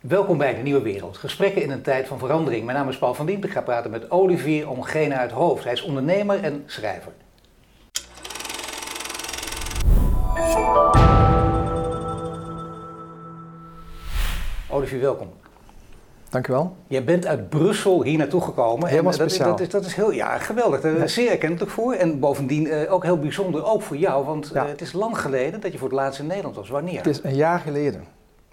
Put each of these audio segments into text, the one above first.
Welkom bij de Nieuwe Wereld. Gesprekken in een tijd van verandering. Mijn naam is Paul van Diemt. Ik ga praten met Olivier Omgene uit Hoofd. Hij is ondernemer en schrijver. Olivier, welkom. Dank u wel. Jij bent uit Brussel hier naartoe gekomen. Helemaal en dat, is, speciaal. dat, is, dat is heel ja, geweldig. Daar is Zeer erkentelijk voor. En bovendien eh, ook heel bijzonder, ook voor jou. Want Ja. eh, het is lang geleden dat je voor het laatst in Nederland was. Wanneer? Het is een jaar geleden.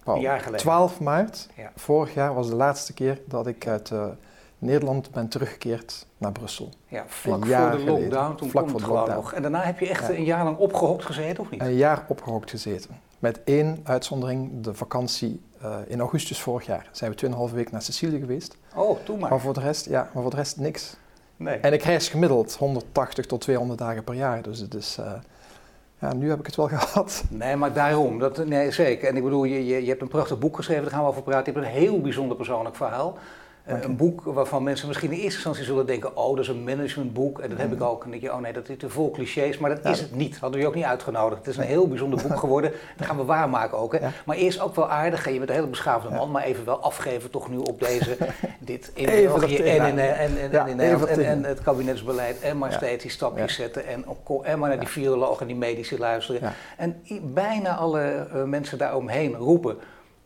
Paul. Een jaar geleden. 12 maart, Ja. vorig jaar, was de laatste keer dat ik uit eh, Nederland ben teruggekeerd naar Brussel. Ja, vlak voor de geleden. lockdown. Toen Vlak voor de lockdown. nog. En daarna heb je echt Ja. een jaar lang opgehokt gezeten, of niet? Een jaar opgehokt gezeten. Met één uitzondering, de vakantie eh, in augustus vorig jaar. Zijn we 2,5 weken naar Sicilië geweest. Oh, toen maar. Maar voor de rest, ja, maar voor de rest niks. Nee. En ik reis gemiddeld 180 tot 200 dagen per jaar. Dus het is, eh, ja, nu heb ik het wel gehad. Nee, maar daarom. Dat, nee, zeker. En ik bedoel, je, je, je hebt een prachtig boek geschreven, daar gaan we over praten. Je hebt een heel bijzonder persoonlijk verhaal. Eh, een boek waarvan mensen misschien in eerste instantie zullen denken: oh, dat is een managementboek. En dat heb ik ook. En denk je: oh nee, dat is te vol clichés. Maar dat Ja, is het niet. Hadden we je ook niet uitgenodigd. Het is een heel bijzonder boek geworden. Dat gaan we waarmaken ook. Hè. Ja. Maar eerst ook wel aardig. Je bent een hele beschaafde man, maar even wel afgeven toch nu op deze. dit in België en in, eh, en, en, Ja, en in Nederland. En, en het kabinetsbeleid. En maar steeds die stapjes zetten. En, op, en maar naar die virologen en die medici luisteren. En bijna alle eh, mensen daaromheen roepen.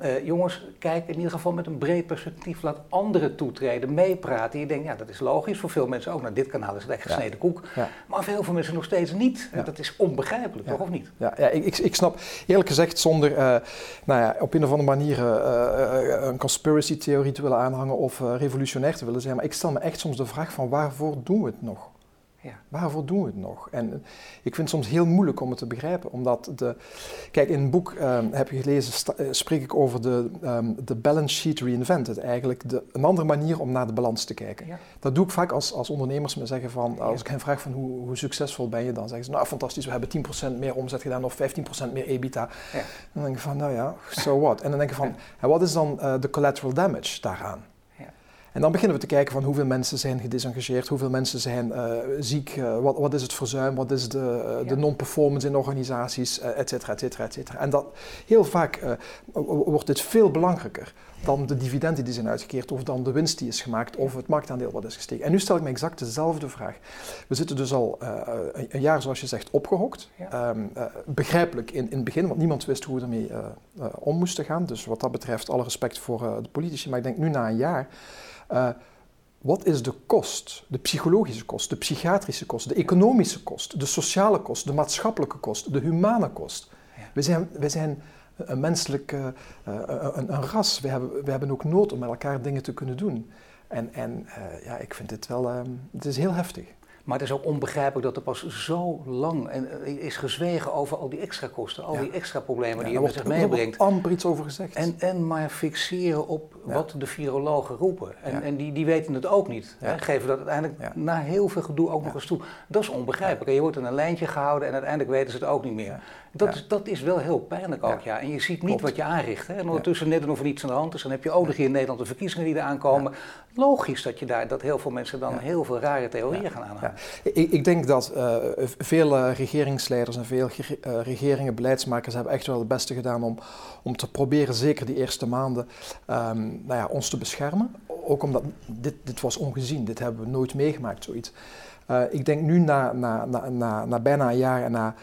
Eh, jongens, kijk in ieder geval met een breed perspectief. Laat anderen toetreden, meepraten. Je denkt, ja, dat is logisch. Voor veel mensen ook. Nou, dit kanaal is het echt Ja. gesneden koek. Ja. Maar voor heel veel mensen nog steeds niet. Ja. Dat is onbegrijpelijk, toch? Of niet? Ja, ja ik, ik, ik snap eerlijk gezegd zonder eh, nou ja, op een of andere manier eh, een conspiracy theorie te willen aanhangen of revolutionair te willen zijn. Maar ik stel me echt soms de vraag van waarvoor doen we het nog? Ja. Waarvoor doen we het nog? En eh, ik vind het soms heel moeilijk om het te begrijpen, omdat de... Kijk, in het boek eh, heb je gelezen, sta- eh, spreek ik over de, ehm, de balance sheet reinvented. Eigenlijk de, een andere manier om naar de balans te kijken. Ja. Dat doe ik vaak als, als ondernemers me zeggen van, als Ja. ik hen vraag van hoe, hoe succesvol ben je, dan zeggen ze, nou fantastisch, we hebben 10% meer omzet gedaan of 15% meer EBITDA. Ja. Dan denk ik van, nou ja, so what? En dan denk ik van, en wat is dan eh, de collateral damage daaraan? En dan beginnen we te kijken van hoeveel mensen zijn gedesengageerd, hoeveel mensen zijn eh, ziek, eh, wat, wat is het verzuim, wat is de, eh, de non-performance in organisaties, et cetera, et cetera, et cetera. En dat, heel vaak wordt dit veel belangrijker dan de dividenden die zijn uitgekeerd, of dan de winst die is gemaakt, of het marktaandeel wat is gestegen. En nu stel ik me exact dezelfde vraag. We zitten dus al eh, een, jaar, zoals je zegt, opgehokt. Ja. Ehm, eh, begrijpelijk in, in het begin, want niemand wist hoe we ermee eh, om moesten gaan. Dus wat dat betreft, alle respect voor de politici. Maar ik denk nu na een jaar, wat is de kost? De psychologische kost, de psychiatrische kost, de economische kost, de sociale kost, de maatschappelijke kost, de humane kost. Ja. We zijn, we zijn een menselijk eh, eh, een, een ras. We hebben, we hebben ook nood om met elkaar dingen te kunnen doen. En, en eh, ja, ik vind dit wel, ehm, het is heel heftig. Maar het is ook onbegrijpelijk dat er pas zo lang en, eh, is gezwegen over al die extra kosten, al Ja. die extra problemen die je met zich er meebrengt. amper iets over gezegd. En, en maar fixeren op Ja. wat de virologen roepen. En, en die, die weten het ook niet. Hè? Geven dat uiteindelijk na heel veel gedoe ook nog eens toe. Dat is onbegrijpelijk. En je wordt in een lijntje gehouden en uiteindelijk weten ze het ook niet meer. Dat, is, dat is wel heel pijnlijk ook, ja. En je ziet niet Klopt. wat je aanricht. Hè? En ondertussen net of er niets aan de hand is. Dan heb je ook nog hier in Nederland de verkiezingen die eraan komen. Logisch dat, je daar, dat heel veel mensen dan Ja. heel veel rare theorieën Ja. gaan aanhangen. Ik, ik denk dat eh, veel eh, regeringsleiders en veel ge- eh, regeringen, beleidsmakers hebben echt wel het beste gedaan om, om te proberen, zeker die eerste maanden, ehm, nou ja, ons te beschermen. Ook omdat dit, dit was ongezien, dit hebben we nooit meegemaakt, zoiets. Ik denk nu na, na, na, na, na bijna een jaar en na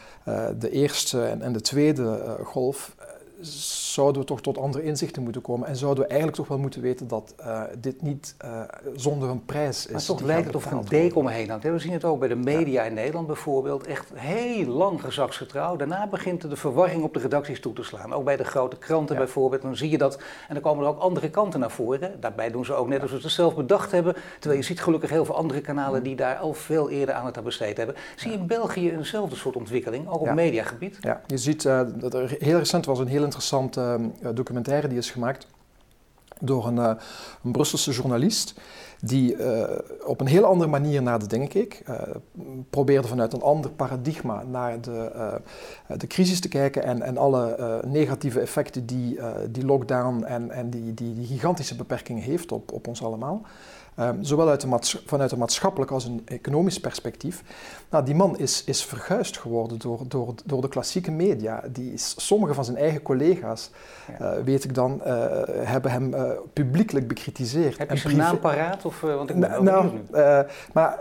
de eerste en, en de tweede golf, zouden we toch tot andere inzichten moeten komen en zouden we eigenlijk toch wel moeten weten dat eh, dit niet eh, zonder een prijs is. Maar toch lijkt het of er een worden. omheen hangt. We zien het ook bij de media in Nederland bijvoorbeeld. Echt heel lang gezagsgetrouw. Daarna begint de verwarring op de redacties toe te slaan. Ook bij de grote kranten Ja. bijvoorbeeld. Dan zie je dat. En dan komen er ook andere kanten naar voren. Daarbij doen ze ook net alsof ze het zelf bedacht hebben. Terwijl je ziet gelukkig heel veel andere kanalen die daar al veel eerder aandacht aan besteed hebben. Zie je in België eenzelfde soort ontwikkeling, ook op mediagebied? Ja, je ziet, eh, dat er heel recent was een heel interessante eh, documentaire die is gemaakt door een, eh, een Brusselse journalist die eh, op een heel andere manier naar de dingen keek. eh, probeerde vanuit een ander paradigma naar de, eh, de crisis te kijken en, en alle negatieve effecten die, die lockdown en, en die, die, die gigantische beperkingen heeft op, op ons allemaal. Ehm, zowel uit de vanuit een maatschappelijk als een economisch perspectief. Nou, die man is, is verguisd geworden door, door, door de klassieke media. Die is, sommige van zijn eigen collega's, eh, weet ik dan, uh, hebben hem uh, publiekelijk bekritiseerd. Heb je zijn naam paraat? Of, want ik ben nou, maar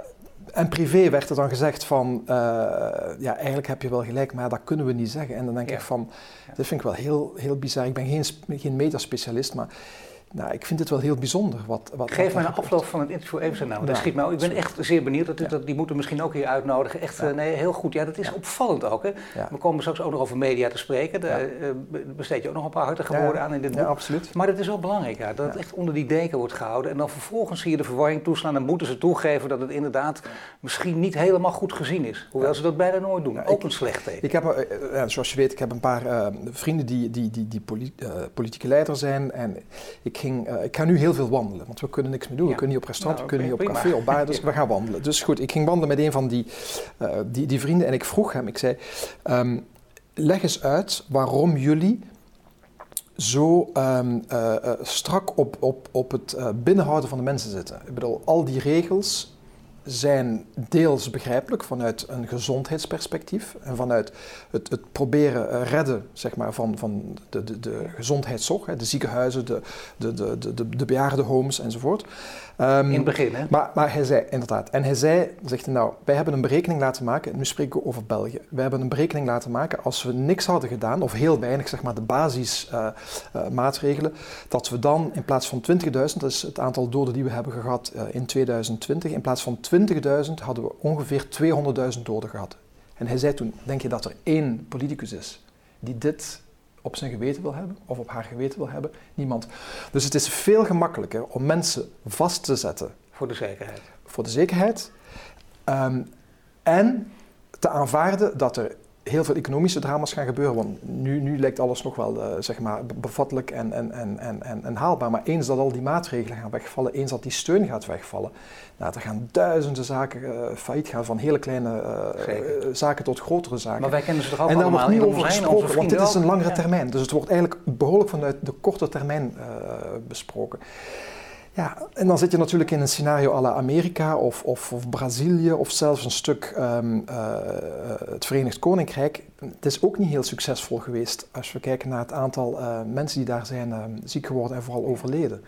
en privé werd er dan gezegd van, uh, ja, eigenlijk heb je wel gelijk, maar dat kunnen we niet zeggen. En dan denk ik van, dit vind ik wel heel, heel bizar. Ik ben geen, geen metaspecialist, maar nou, ik vind het wel heel bijzonder. Wat, wat, Geef mij na afloop van het interview even zijn naam. Dat schiet mij Ik ben echt zeer benieuwd. Dat, dat, die moeten misschien ook hier uitnodigen. Echt, ja. nee, heel goed. Ja, dat is opvallend ook. Hè. We komen straks ook nog over media te spreken. Daar uh, besteed je ook nog een paar hartige woorden aan in dit boek. Ja, absoluut. Maar het is wel belangrijk ja, dat het echt onder die deken wordt gehouden. En dan vervolgens zie je de verwarring toeslaan. En moeten ze toegeven dat het inderdaad misschien niet helemaal goed gezien is. Hoewel ze dat bijna nooit doen. ook een slecht teken. Ik heb, zoals je weet, ik heb een paar uh, vrienden die, die, die, die politieke leider zijn. En ik, ging, ik ga nu heel veel wandelen, want we kunnen niks meer doen. We kunnen niet op restaurant, we kunnen niet op café, op bar, dus we gaan wandelen. Dus goed, ik ging wandelen met een van die, uh, die, die, vrienden en ik vroeg hem, ik zei, um, leg eens uit waarom jullie zo um, uh, uh, strak op, op, op het binnenhouden van de mensen zitten. Ik bedoel, al die regels, zijn deels begrijpelijk vanuit een gezondheidsperspectief en vanuit het, het proberen redden zeg maar, van, van de, de, de gezondheidszorg, de ziekenhuizen, de, de, de, de, de bejaardenhomes enzovoort. Um, In het begin, hè? Maar, maar hij zei, inderdaad, en hij zei, zegt hij nou, wij hebben een berekening laten maken, nu spreken we over België, wij hebben een berekening laten maken als we niks hadden gedaan, of heel weinig, zeg maar, de basismaatregelen, uh, uh, dat we dan in plaats van 20.000, dat is het aantal doden die we hebben gehad uh, in 2020, in plaats van 20.000 hadden we ongeveer 200.000 doden gehad. En hij zei toen, denk je dat er één politicus is die dit op zijn geweten wil hebben of op haar geweten wil hebben? Niemand. Dus het is veel gemakkelijker om mensen vast te zetten. Voor de zekerheid. Voor de zekerheid. Um, en te aanvaarden dat er heel veel economische drama's gaan gebeuren. Want nu, nu lijkt alles nog wel uh, zeg maar bevattelijk en, en, en, en, en haalbaar. Maar eens dat al die maatregelen gaan wegvallen, eens dat die steun gaat wegvallen, nou, er gaan duizenden zaken uh, failliet gaan, van hele kleine uh, zaken tot grotere zaken. Maar wij kennen ze toch en allemaal En daar wordt niet over gesproken, want dit is een langere ja. termijn. Dus het wordt eigenlijk behoorlijk vanuit de korte termijn besproken. Ja, en dan zit je natuurlijk in een scenario à la Amerika of, of, of Brazilië of zelfs een stuk um, uh, het Verenigd Koninkrijk. Het is ook niet heel succesvol geweest als we kijken naar het aantal uh, mensen die daar zijn uh, ziek geworden en vooral overleden.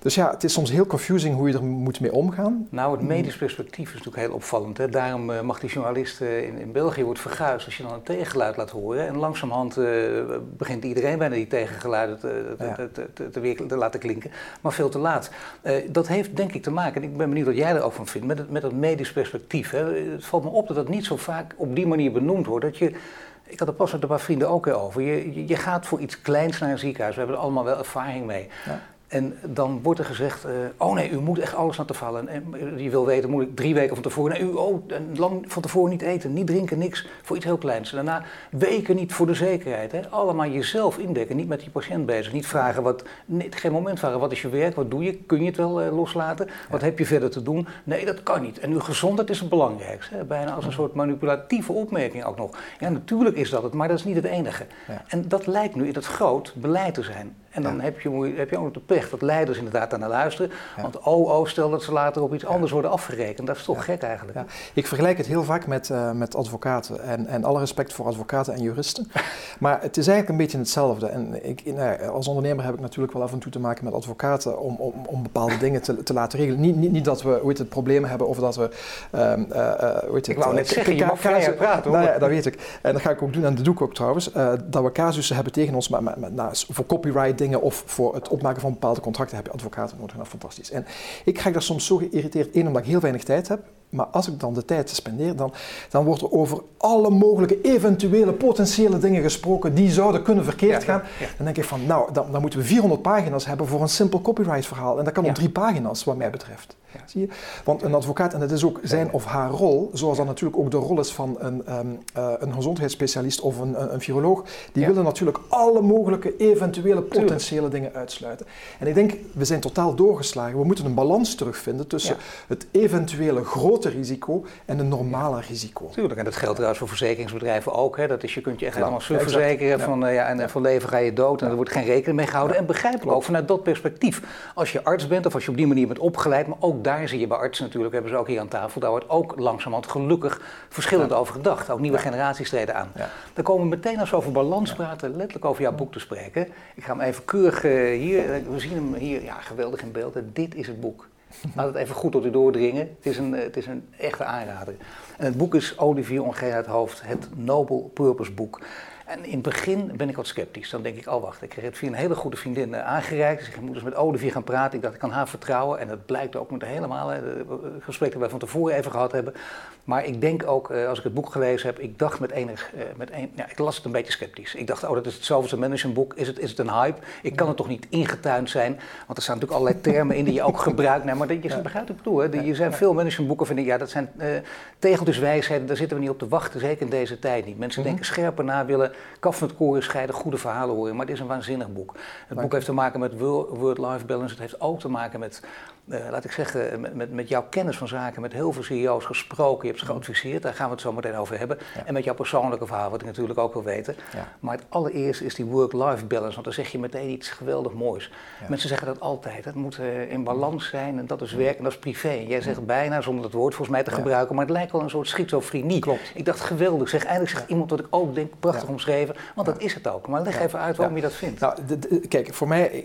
Dus ja, het is soms heel confusing hoe je er moet mee omgaan. Nou, het medisch perspectief is natuurlijk heel opvallend. Hè? Daarom uh, mag die journalist uh, in, in België wordt verguisd als je dan een tegengeluid laat horen. En langzamerhand uh, begint iedereen bijna die tegengeluiden te, ja. te, te, te, weer, te, laten klinken. Maar veel te laat. dat heeft denk ik te maken, en ik ben benieuwd wat jij er ook van vindt, met het, met het medisch perspectief. Hè? Het valt me op dat dat niet zo vaak op die manier benoemd wordt. Dat je, ik had er pas met een paar vrienden ook over. Je, je, je, gaat voor iets kleins naar een ziekenhuis. We hebben er allemaal wel ervaring mee. Ja. En dan wordt er gezegd, uh, oh nee, u moet echt alles laten vallen. En je wil weten, moet ik drie weken van tevoren, nee, u, oh, lang van tevoren niet eten, niet drinken, niks, voor iets heel kleins. En daarna weken niet voor de zekerheid. Hè. Allemaal jezelf indekken, niet met die patiënt bezig. Niet vragen, wat, niet, geen moment vragen, wat is je werk, wat doe je, kun je het wel uh, loslaten, ja. wat heb je verder te doen? Nee, dat kan niet. En uw gezondheid is het belangrijkste. Hè. Bijna als een soort manipulatieve opmerking ook nog. Ja, natuurlijk is dat het, maar dat is niet het enige. Ja. En dat lijkt nu in het groot beleid te zijn. En dan ja. heb, je, heb je ook nog de pech dat leiders inderdaad naar luisteren. Ja. Want oh, oh, stel dat ze later op iets anders worden afgerekend. Dat is toch gek eigenlijk. Ik vergelijk het heel vaak met, uh, met advocaten. En, en alle respect voor advocaten en juristen. maar het is eigenlijk een beetje hetzelfde. En ik, nou, als ondernemer heb ik natuurlijk wel af en toe te maken met advocaten om, om, om bepaalde dingen te, te laten regelen. Niet, niet, niet dat we hoe het, problemen hebben of dat we. Uh, hoe het, ik wou net zeggen, je mag vrij praten hoor. Nou ja, dat weet ik. En dat ga ik ook doen en dat doe ik ook trouwens. Dat we casussen hebben tegen ons maar, maar, maar, nou, voor copyright dingen of voor het opmaken van bepaalde contracten heb je advocaten nodig. Nou, fantastisch. En ik krijg daar soms zo geïrriteerd, één omdat ik heel weinig tijd heb, maar als ik dan de tijd spendeer, dan, dan wordt er over alle mogelijke eventuele potentiële dingen gesproken die zouden kunnen verkeerd ja, gaan. Ja. Dan denk ik van, nou, dan, dan, moeten we 400 pagina's hebben voor een simpel copyright verhaal. En dat kan op drie pagina's, wat mij betreft. Zie je? Want een advocaat, en dat is ook zijn of haar rol, zoals dat natuurlijk ook de rol is van een, um, uh, een gezondheidsspecialist of een, een, viroloog, die willen natuurlijk alle mogelijke eventuele potentiële dingen uitsluiten. En ik denk, we zijn totaal doorgeslagen. We moeten een balans terugvinden tussen het eventuele grote risico en een normale risico. Tuurlijk, en dat geldt trouwens voor verzekeringsbedrijven ook. Hè. Dat is, je kunt je echt helemaal verzekeren ja. van, ja, en van leven ga je dood en er wordt geen rekening mee gehouden. En begrijpelijk ook vanuit dat perspectief. Als je arts bent of als je op die manier bent opgeleid, maar ook daar zie je bij artsen natuurlijk, hebben ze ook hier aan tafel, daar wordt ook langzamerhand gelukkig verschillend over gedacht. Ook nieuwe generaties treden aan. Dan komen we meteen als we over balans praten, letterlijk over jouw boek te spreken. Ik ga hem even keurig uh, hier, we zien hem hier, ja geweldig in beeld. Dit is het boek. Laat het even goed tot u doordringen. Het is een, het is een echte aanrader. En het boek is Olivier Ongeen uit hoofd, het Noble Purpose boek. En in het begin ben ik wat sceptisch. Dan denk ik, oh wacht, ik kreeg het via een hele goede vriendin uh, aangereikt. Dus ik moet dus met Olivier gaan praten. Ik dacht, ik kan haar vertrouwen. En dat blijkt ook met helemaal, de gesprekken die wij van tevoren even gehad hebben. Maar ik denk ook, uh, als ik het boek gelezen heb, ik dacht met enig, uh, met een, ja, ik las het een beetje sceptisch. Ik dacht, oh dat is het zoveelste managementboek, is het, is het een hype? Ik kan het toch niet ingetuind zijn? Want er staan natuurlijk allerlei termen in die je ook gebruikt. Nee, maar dat, je ja. begrijpt wat ik bedoel. Hè? Je zijn veel managementboeken, vind ik, ja dat zijn tegeltjeswijsheden, daar zitten we niet op te wachten, zeker in deze tijd niet. Mensen denken scherper na, willen kaf met koren scheiden, goede verhalen horen. Maar het is een waanzinnig boek. Het boek heeft te maken met work-life balance. Het heeft ook te maken met, uh, laat ik zeggen, met, met, met, jouw kennis van zaken. Met heel veel CEO's gesproken. Je hebt ze geadviseerd. Daar gaan we het zo meteen over hebben. Ja. En met jouw persoonlijke verhaal, wat ik natuurlijk ook wil weten. Ja. Maar het allereerste is die work-life balance. Want dan zeg je meteen iets geweldig moois. Mensen zeggen dat altijd. Het moet uh, in balans zijn. En dat is werk en dat is privé. En jij zegt bijna, zonder het woord volgens mij te gebruiken. Maar het lijkt wel een soort schizofrenie. Klopt. Ik dacht geweldig. Zeg, eigenlijk zegt iemand wat ik ook denk, prachtig omschreven. Want dat is het ook. Maar leg even uit waarom je dat vindt. Nou, kijk, voor mij,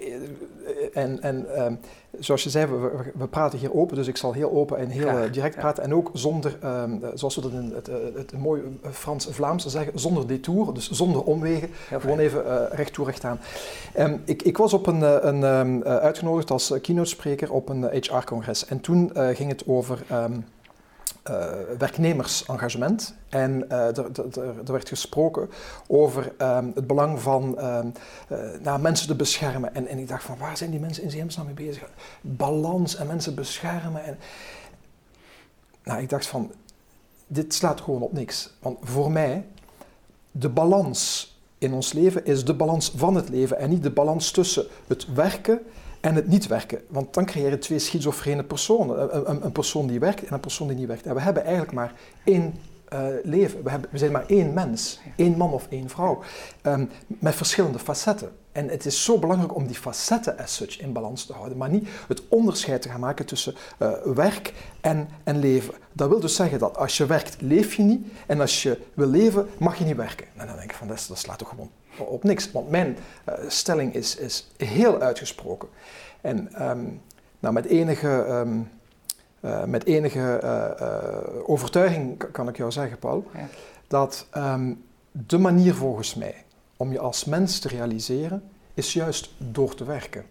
en, en um, zoals je zei, we, we, praten hier open, dus ik zal heel open en heel uh, direct praten. En ook zonder, um, zoals we dat in het, het, het mooie Frans-Vlaams zeggen, zonder detour, dus zonder omwegen. Gewoon even uh, recht toe, recht aan. Um, ik, ik, was op een, een, um, uitgenodigd als keynote spreker op een HR-congres. En toen ging het over uh, werknemersengagement. En uh, er, er, er, werd gesproken over um, het belang van um, uh, nou, mensen te beschermen. En, en, ik dacht van waar zijn die mensen in hemelsnaam mee bezig? Balans en mensen beschermen. En... Nou, ik dacht van dit slaat gewoon op niks. Want voor mij, de balans in ons leven is de balans van het leven en niet de balans tussen het werken en het niet werken. Want dan creëer je twee schizofrene personen. Een, een, een, persoon die werkt en een persoon die niet werkt. En we hebben eigenlijk maar één uh, leven. We, hebben, we, zijn maar één mens. één man of één vrouw. Um, met verschillende facetten. En het is zo belangrijk om die facetten as such in balans te houden. Maar niet het onderscheid te gaan maken tussen uh, werk en, en leven. Dat wil dus zeggen dat als je werkt, leef je niet. En als je wil leven, mag je niet werken. En dan denk ik van, dat, dat slaat toch gewoon op niks. Want mijn uh, stelling is, is heel uitgesproken. En um, nou, met enige, um, uh, met enige uh, overtuiging kan ik jou zeggen, Paul, ja. dat um, de manier volgens mij om je als mens te realiseren, is juist door te werken.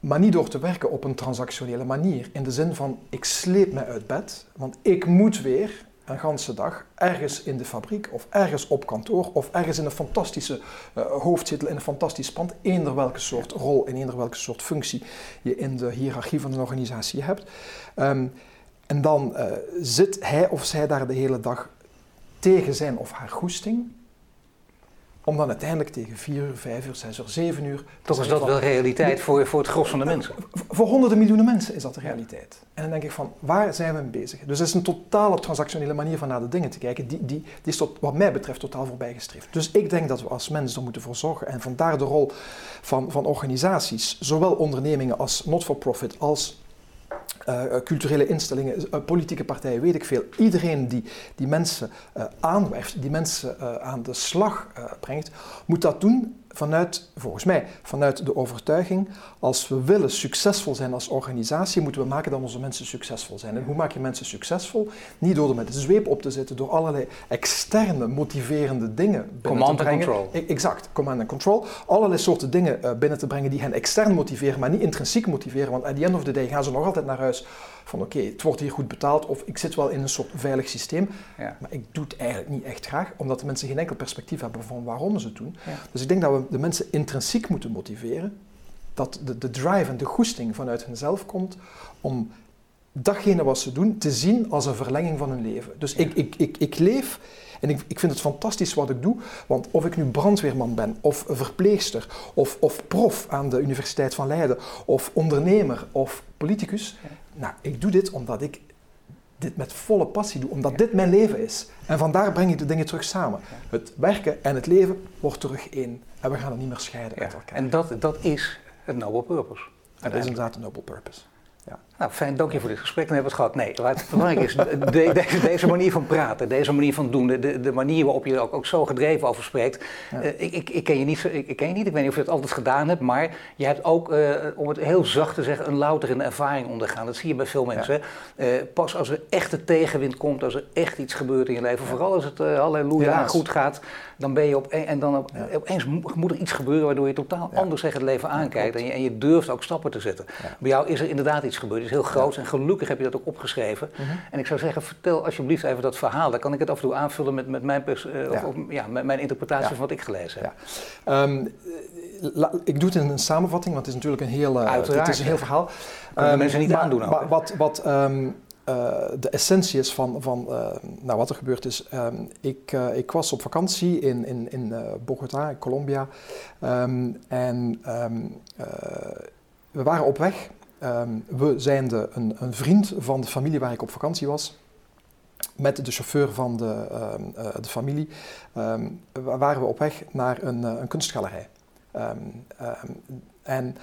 Maar niet door te werken op een transactionele manier. In de zin van, ik sleep me uit bed, want ik moet weer een ganse dag ergens in de fabriek of ergens op kantoor of ergens in een fantastische uh, hoofdzetel in een fantastisch pand, eender welke soort rol en eender welke soort functie je in de hiërarchie van een organisatie hebt. Um, en dan uh, zit hij of zij daar de hele dag tegen zijn of haar goesting om dan uiteindelijk tegen 4 uur, 5 uur, 6 uur, 7 uur. Toch is dat wel realiteit voor, voor het gros van de mensen? Voor honderden miljoenen mensen is dat de realiteit. En dan denk ik van, waar zijn we mee bezig? Dus dat is een totale transactionele manier van naar de dingen te kijken. Die, die, die is tot, wat mij betreft totaal voorbijgestreefd. Dus ik denk dat we als mensen er moeten voor zorgen. En vandaar de rol van, van organisaties, zowel ondernemingen als not-for-profit, als uh, culturele instellingen, uh, politieke partijen, weet ik veel. Iedereen die, die mensen uh, aanwerft, die mensen aan de slag brengt, moet dat doen vanuit, volgens mij, vanuit de overtuiging, als we willen succesvol zijn als organisatie, moeten we maken dat onze mensen succesvol zijn. En hoe maak je mensen succesvol? Niet door er met de zweep op te zetten, door allerlei externe motiverende dingen binnen command te brengen. Command control. Exact, command and control. Allerlei soorten dingen uh, binnen te brengen die hen extern motiveren, maar niet intrinsiek motiveren. Want at the end of the day gaan ze nog altijd naar huis van oké, okay, het wordt hier goed betaald of ik zit wel in een soort veilig systeem, ja. maar ik doe het eigenlijk niet echt graag, omdat de mensen geen enkel perspectief hebben van waarom ze het doen. Ja. Dus ik denk dat we de mensen intrinsiek moeten motiveren, dat de, de drive en de goesting vanuit hunzelf komt om datgene wat ze doen te zien als een verlenging van hun leven. Dus ja. ik, ik, ik, ik leef en ik, ik vind het fantastisch wat ik doe, want of ik nu brandweerman ben, of verpleegster, of, of prof aan de Universiteit van Leiden, of ondernemer, of politicus, ja. Nou, ik doe dit omdat ik dit met volle passie doe, omdat dit mijn leven is. En vandaar breng ik de dingen terug samen. Het werken en het leven wordt terug één. En we gaan het niet meer scheiden uit elkaar. En dat, dat is het noble purpose. Dat is inderdaad een noble purpose. Ja. Nou, fijn, dank je voor dit gesprek. Dan hebben we het gehad. Nee, wat belangrijk is, deze, deze, manier van praten, deze manier van doen, de, de manier waarop je er ook, ook zo gedreven over spreekt. Uh, ik, ik, ik, ken je niet, ik, ik, ken je niet, ik weet niet of je het altijd gedaan hebt, maar je hebt ook, uh, om het heel zacht te zeggen, een louterende ervaring ondergaan. Dat zie je bij veel mensen. Ja. Uh, pas als er echte tegenwind komt, als er echt iets gebeurt in je leven, vooral als het halleluja goed gaat, dan ben je op, en dan op, opeens moet er iets gebeuren waardoor je totaal anders tegen het leven aankijkt en je, en je durft ook stappen te zetten. Bij jou is er inderdaad iets gebeurd, het is heel groot en gelukkig heb je dat ook opgeschreven. Mm -hmm. En ik zou zeggen, vertel alsjeblieft even dat verhaal. Dan kan ik het af en toe aanvullen met, met, mijn, pers, uh, ja. Of, ja, met mijn interpretatie van wat ik gelezen heb. Um, la, ik doe het in een samenvatting, want het is natuurlijk een heel, uh, het is een heel verhaal. Um, mensen niet maar, aandoen. Maar, wat, wat um, uh, de essentie is van, van nou, wat er gebeurd is. ik, ik was op vakantie in, in, in Bogota, in Colombia. en we waren op weg Um, we zijn een, een, vriend van de familie waar ik op vakantie was. Met de chauffeur van de, um, uh, de familie um, waren we op weg naar een, uh, een kunstgalerij. en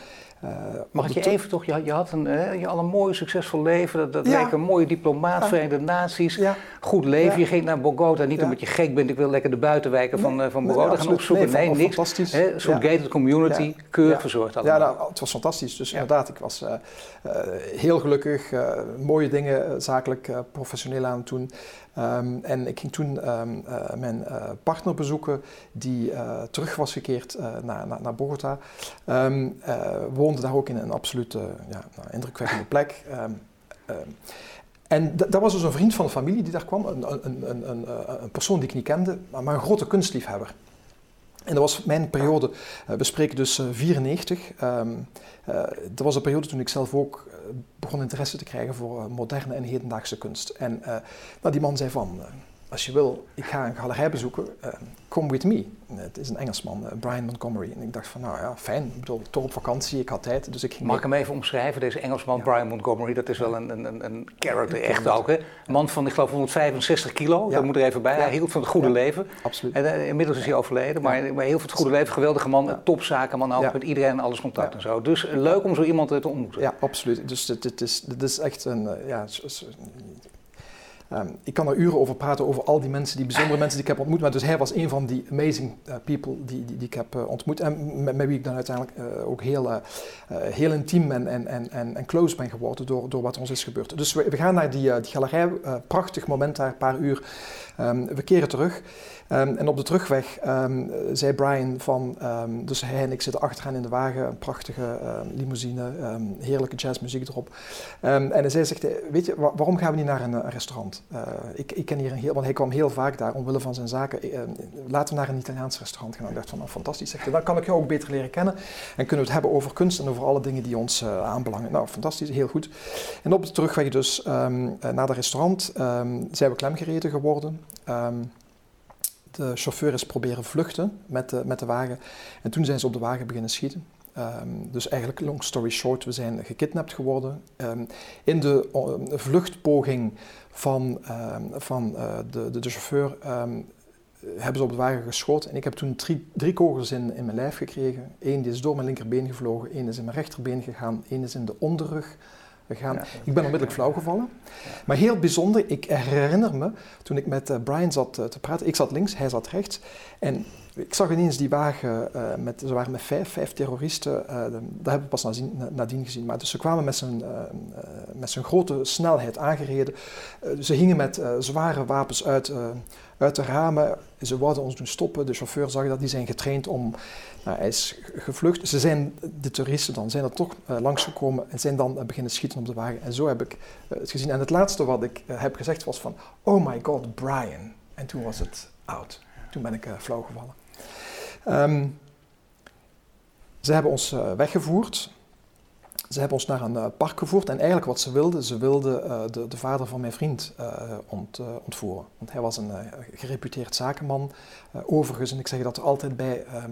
uh, Mag ik je even toch, je, je had een, je had een mooi succesvol leven, dat, dat ja. leek een mooie diplomaat, ja. Verenigde Naties, ja. goed leven. Je ging naar Bogota, niet omdat je gek bent, ik wil lekker de buitenwijken nee. van, uh, van Bogota nee, gaan opzoeken. Nee, nee niks. Fantastisch. Soort gated community, keurig verzorgd allemaal. Ja, nou, het was fantastisch. Dus inderdaad, ik was heel gelukkig, mooie dingen zakelijk, professioneel aan het doen. Um, en ik ging toen um, uh, mijn uh, partner bezoeken, die uh, terug was gekeerd naar, naar, naar, Bogota. Um, woonde daar ook in een absoluut ja, nou, indrukwekkende plek. en dat was dus een vriend van de familie die daar kwam, een, een, een, een, een persoon die ik niet kende, maar, een grote kunstliefhebber. En dat was mijn periode, we spreken dus 94. dat was een periode toen ik zelf ook begon interesse te krijgen voor moderne en hedendaagse kunst. En nou, die man zei van, als je wil, ik ga een galerij bezoeken, uh, come with me. Het is een Engelsman, Brian Montgomery. En ik dacht van, nou ja, fijn, ik bedoel, toch op vakantie, ik had tijd, dus ik ging Mag ik hem even omschrijven, deze Engelsman, ja. Brian Montgomery, dat is wel een, een, een character echt ook, hè? Een man van, ik geloof, 165 kilo, ja. dat moet er even bij. Hij hield van het goede leven. Absoluut. En inmiddels is hij overleden, maar, maar heel van het goede leven, geweldige man, topzakenman ook, met iedereen en alles contact en zo. Dus leuk om zo iemand te ontmoeten. Ja, absoluut. Dus dit, is, dit is echt een, ja, Um, ik kan er uren over praten over al die mensen, die bijzondere mensen die ik heb ontmoet. Maar dus hij was een van die amazing uh, people die, die, die, ik heb uh, ontmoet. En met, wie ik dan uiteindelijk uh, ook heel, heel intiem en, en, en, en close ben geworden door, door wat ons is gebeurd. Dus we, we gaan naar die, die galerij. prachtig moment daar, een paar uur. Um, we keren terug. Um, en op de terugweg um, zei Brian van, um, dus hij en ik zitten achteraan in de wagen, een prachtige limousine, heerlijke jazzmuziek erop. en hij zei, zegt, weet je, wa waarom gaan we niet naar een, een restaurant? Uh, ik, ik ken hier een heel, want hij kwam heel vaak daar omwille van zijn zaken. Uh, laten we naar een Italiaans restaurant gaan. Ik dacht van, nou fantastisch, zegt dan kan ik jou ook beter leren kennen. En kunnen we het hebben over kunst en over alle dingen die ons aanbelangen. Nou, fantastisch, heel goed. En op de terugweg dus naar het restaurant zijn we klemgereden geworden. Um, de chauffeur is proberen vluchten met de, met de wagen. En toen zijn ze op de wagen beginnen schieten. Um, dus eigenlijk, long story short, we zijn gekidnapt geworden. Um, in de vluchtpoging van, van uh, de, de, de, chauffeur hebben ze op de wagen geschoten. En ik heb toen drie, drie kogels in, in mijn lijf gekregen. Eén die is door mijn linkerbeen gevlogen, één is in mijn rechterbeen gegaan, één is in de onderrug we gaan, ja, ik ben onmiddellijk flauw gevallen. Ja. Maar heel bijzonder, ik herinner me toen ik met uh, Brian zat uh, te praten. Ik zat links, hij zat rechts. En ik zag ineens die wagen, uh, met, ze waren met vijf, vijf terroristen. dat hebben we pas nadien, nadien gezien. Maar dus ze kwamen met zijn, met zijn grote snelheid aangereden. ze hingen met zware wapens uit, uit de ramen. Ze wilden ons doen stoppen. De chauffeur zag dat, die zijn getraind om nou, hij is gevlucht. Ze zijn, de toeristen dan, zijn er toch langsgekomen en zijn dan beginnen schieten op de wagen. En zo heb ik het gezien. En het laatste wat ik heb gezegd was van, oh my god, Brian. En toen was het oud. Toen ben ik flauw gevallen. Um, ze hebben ons weggevoerd. ze hebben ons naar een park gevoerd en eigenlijk wat ze wilden, ze wilden de, de, vader van mijn vriend ont, ontvoeren. Want hij was een gereputeerd zakenman. overigens, en ik zeg dat altijd bij, ehm,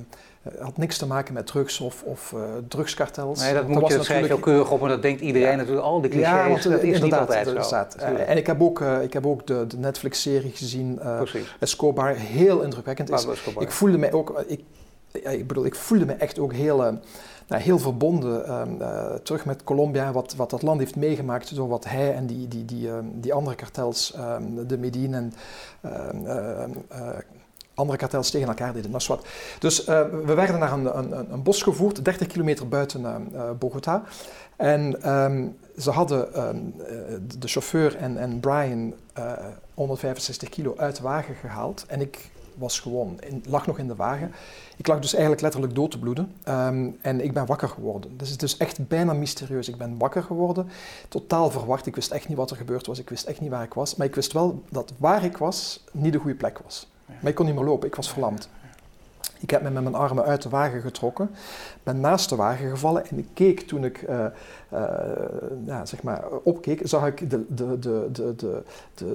had niks te maken met drugs of, of drugskartels. Nee, dat, moet je, dat schrijf ook keurig op en dat denkt iedereen natuurlijk, al die clichés, ja, want, dat is niet altijd zo. Staat. en ik heb ook, ik heb ook de, de Netflix-serie gezien, Escobar, heel indrukwekkend. Is, ik voelde mij ook, ik, ik bedoel, ik voelde me echt ook heel nou, heel verbonden um, uh, terug met Colombia, wat, wat dat land heeft meegemaakt door wat hij en die, die, die, um, die andere kartels, um, de Medine en uh, andere kartels tegen elkaar deden. Dat wat. Dus uh, we werden naar een, een, een, bos gevoerd, 30 kilometer buiten Bogota. En ze hadden de chauffeur en, en Brian 165 kilo uit de wagen gehaald. En ik was gewoon, in, lag nog in de wagen. Ik lag dus eigenlijk letterlijk dood te bloeden. Ehm, en ik ben wakker geworden. Dus het is echt bijna mysterieus. Ik ben wakker geworden, totaal verward. Ik wist echt niet wat er gebeurd was. Ik wist echt niet waar ik was. Maar ik wist wel dat waar ik was niet de goede plek was. Maar ik kon niet meer lopen. Ik was verlamd. Ik heb me met mijn armen uit de wagen getrokken, ben naast de wagen gevallen en ik keek toen ik uh, uh, ja, zeg maar opkeek, zag ik de, de, de, de, de,